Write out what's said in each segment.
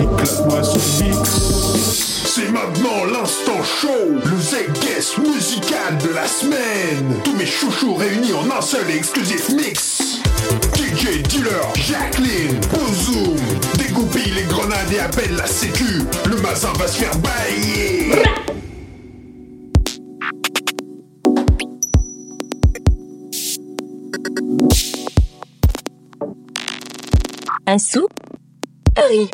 Éclate-moi ce mix. C'est maintenant l'instant show, le Z-Guest musical de la semaine. Tous mes chouchous réunis en un seul exclusif mix. DJ Dealer, Jacqueline, Bozoom, dégoupille les grenades et appelle la sécu. Le mazin va se faire bailler. Un sou Un riz.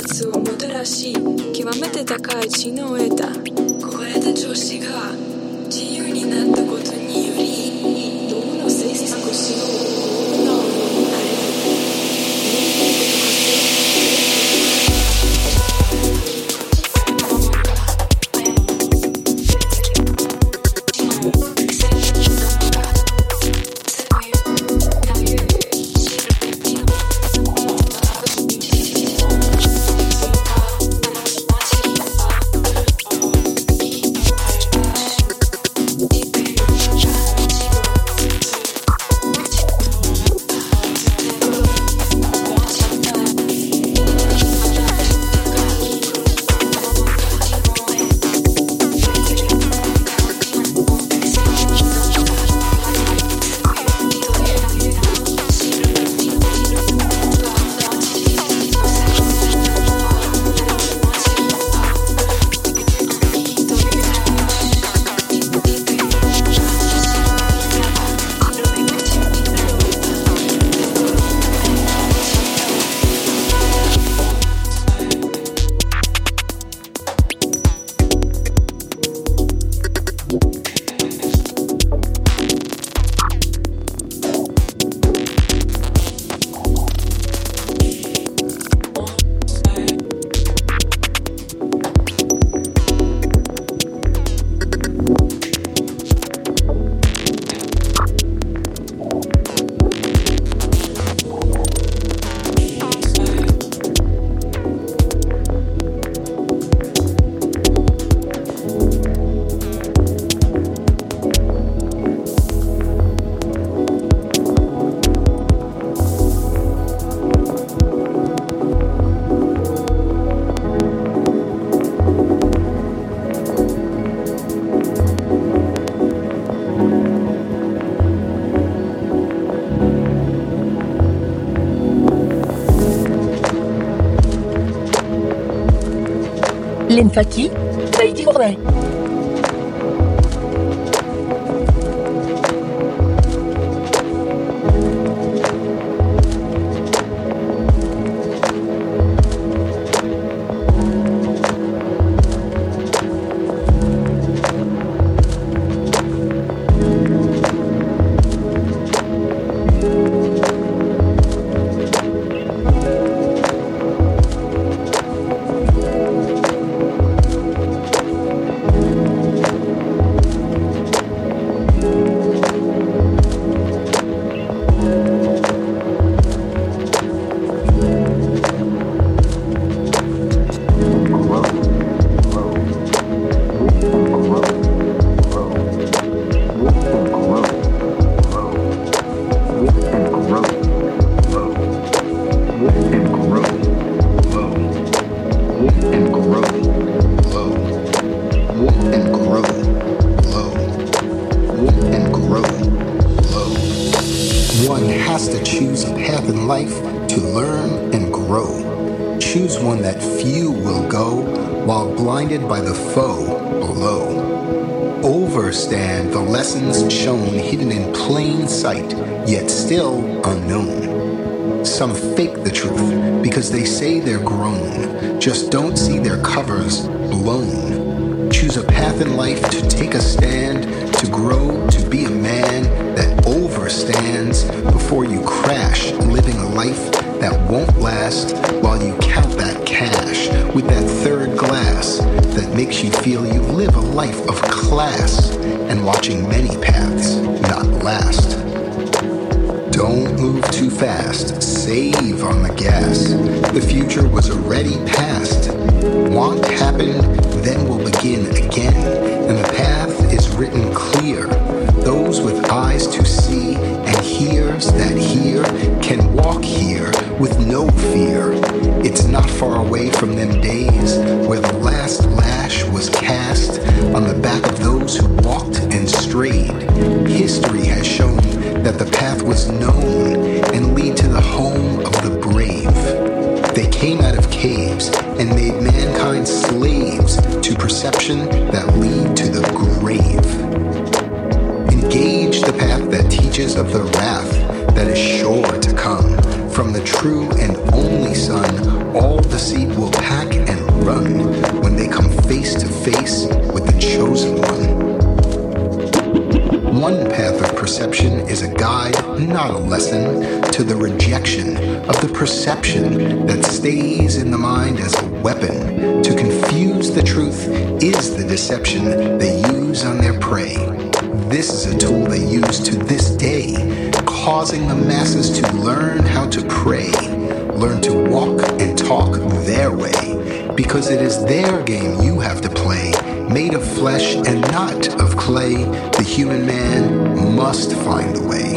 をもたらし極めて高い知能を得た。これた調子が自由になったことにより脳の性質の知能 Hélène Faki, Saïdi Gourdin. step in life to learn and grow. Choose one that few will go while blinded by the foe below. Overstand the lessons shown hidden in plain sight, yet still unknown. Some fake the truth because they say they're grown, just don't see their covers blown choose a path in life, to take a stand, to grow, to be a man that overstands before you crash, living a life that won't last while you count that cash with that third glass that makes you feel you live a life of class and watching many paths not last. Don't move too fast. Save on the gas. The future was already past. Want happened, then will begin again. And the path is written clear. Those with eyes to see and hears that hear can walk here with no fear. It's not far away from them days where the last lash was cast on the back of those who walked and strayed. History has shown that the path was known and lead to the home of the brave. They came out of caves and made mankind slaves to perception that lead to the grave. Engage the path that teaches of the wrath that is sure to come. From the true and only Son, all the seed will pack and run when they come face to face with the chosen one. One path of perception is a guide, not a lesson, to the rejection of the perception that stays in the mind as a weapon. To confuse the truth is the deception they use on their prey. This is a tool they use to this day, causing the masses to learn how to pray, learn to walk and talk their way, because it is their game you have to play made of flesh and not of clay, the human man must find the way.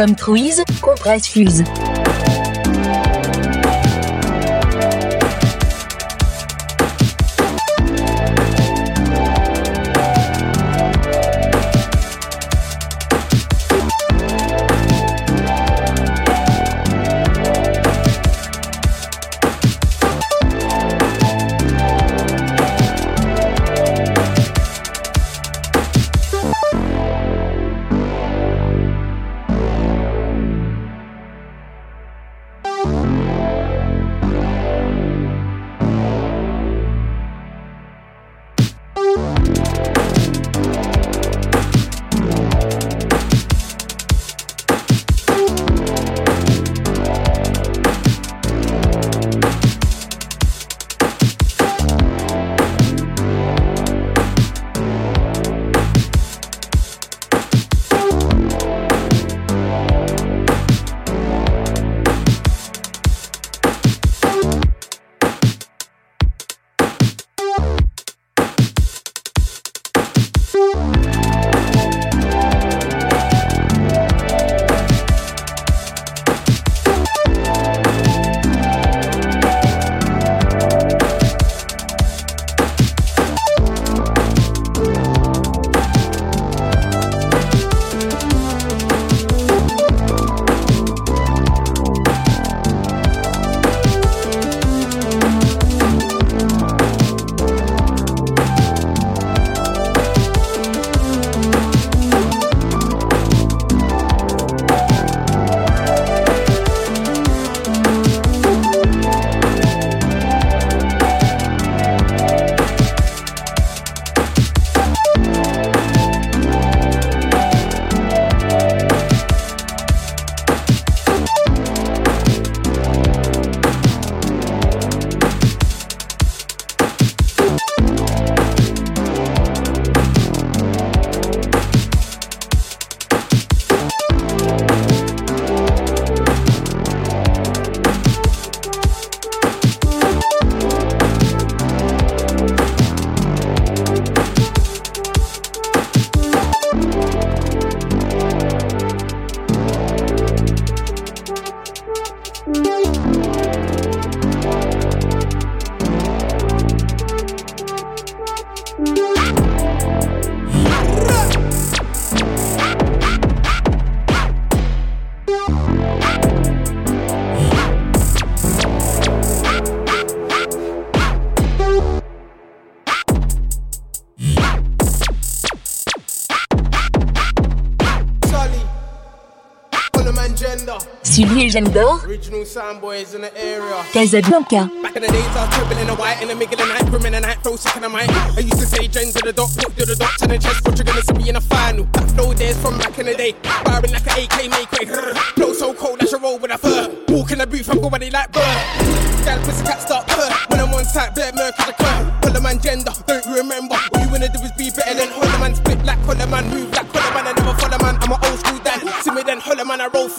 Comme Truise, Compress Fuse. Legend d'Or. Original soundboys in the area. Casablanca. Back in the days, I was the white, in the middle of the night, crimin' the night, throw sick the mic. I used to say Jens to the dot, put to the dot, to the chest, what you're gonna see me in the final. That flow there's from back in the day. Firing like an AK, make way. Flow so cold, I should roll with a fur. Walk in the booth, I'm going like bird. Gal, pussy cat start purr. When I'm on site, bare murk is a curve. Pull the man gender, don't you remember? All you wanna do is be better than Holler man, spit like Holler man, move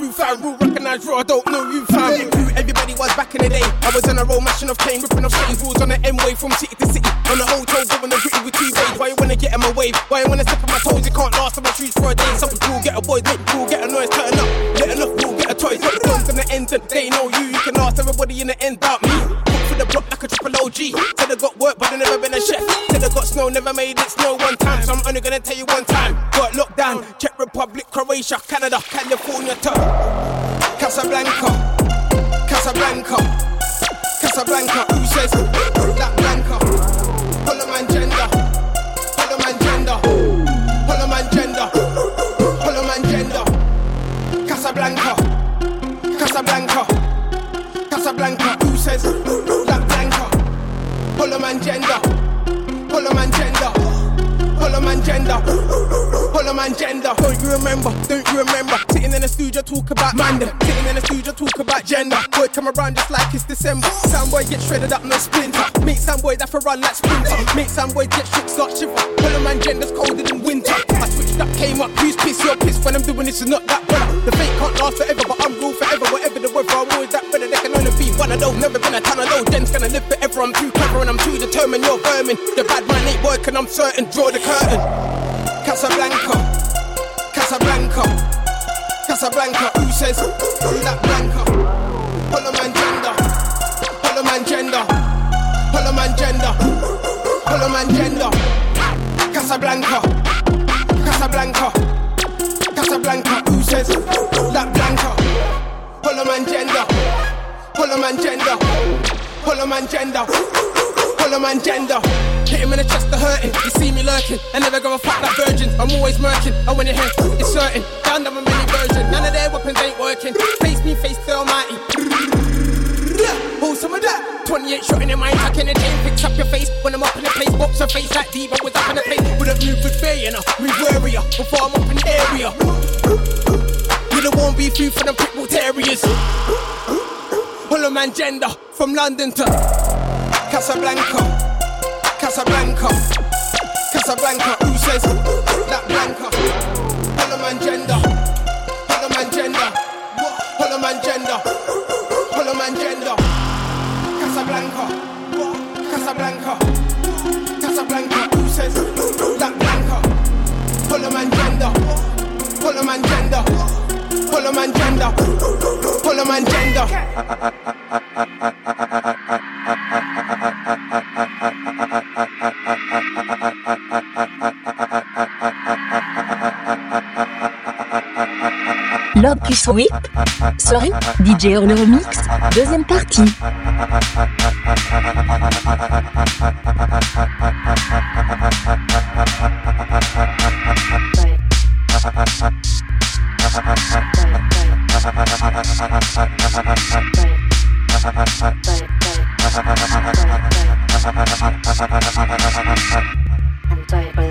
through recognize raw, I don't know you fam. Everybody was back in the day. I was on a roll, mashing off cane, ripping off city rules on the M-way from city to city. On the hotel, going the gritty with two days. Why you wanna get in my wave? Why you wanna step on my toes? You can't last on my shoes for a day. Some people get a boy, make people get a noise, turn up. Let enough, we'll get a toy. In the end, and they know you. You can ask everybody in the end about me. For the block like a triple OG. Said I got work, but I never been a chef. Said I got snow, never made it snow one time. So I'm only gonna tell you one time. Got lockdown, Czech Republic, Croatia, Canada, California, to Casablanca. Casablanca, Casablanca, who says Black Blanca? Follow man gender, follow man gender, follow man gender, follow man gender. Casablanca, Casablanca, Casablanca, who says Blanca? Follow man gender, follow man gender. Pull a man gender. Pull a man gender. Don't you remember? Don't you remember? Sitting in the studio talk about man Sitting in the studio talk about gender. Boy come around just like it's December. Some boy get shredded up, no splinter. Meet some boy that for run like sprinter. Some boy get shook, start shiver. Pull a man gender's colder than winter. I switched up, came up, who's pissed? You're pissed when I'm doing this is not that better. The fake can't last forever, but I'm real forever. Whatever those. Never been a ton of those. Jen's gonna live forever. I'm too clever and I'm too determined. You're vermin. The bad man ain't working, I'm certain. Draw the curtain. Casablanca, Casablanca, Casablanca, who says that blanca? A man gender, a man gender, a man gender, a man gender. Casablanca, Casablanca, Casablanca, who says that blanca? A man gender, pull a man gender, pull a man gender, pull a man gender. Hit him in the chest to hurt him. You see me lurking. I never go a fuck like virgins. I'm always murking. And when you hear it's certain. Found I'm a mini version. None of their weapons ain't working. Face me, face the almighty. Hold some of that. 28 shot in the mind, tucking the chain, picks up your face when I'm up in the place. Box her face like Diva was up in the place. Wouldn't move with fear, you know. Move warrior before I'm up in the area. You don't want be food for them pitbull terriers. Pull a man gender from London to Casablanca. Casablanca. Casablanca, who says that Blanca? Hello man gender. Hello man gender. Hello man gender. Hello man gender. Casablanca. Casablanca. Casablanca, who says that Blanca? Hello man gender. Hello man gender. follow my gender. Follow my gender. Sorry, DJ Remix, deuxième partie. I'm sorry.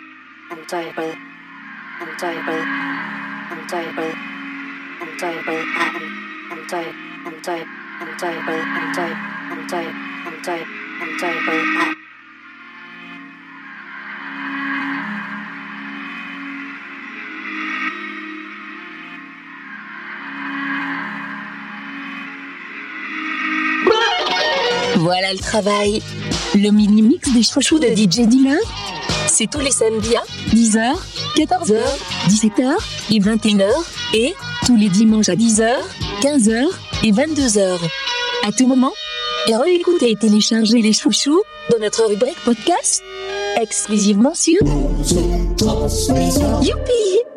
Un type un type un type un type un type un unstable, unstable, unstable, unstable, unstable, unstable, unstable, unstable, unstable, unstable, unstable. Voilà le travail. Le mini-mix des chouchous de DJ Dylan c'est tous les samedis à 10h, 14h, 17h et 21h. Et tous les dimanches à 10h, 15h et 22h. À tout moment, et réécoutez et téléchargez les chouchous dans notre rubrique podcast exclusivement sur Youpi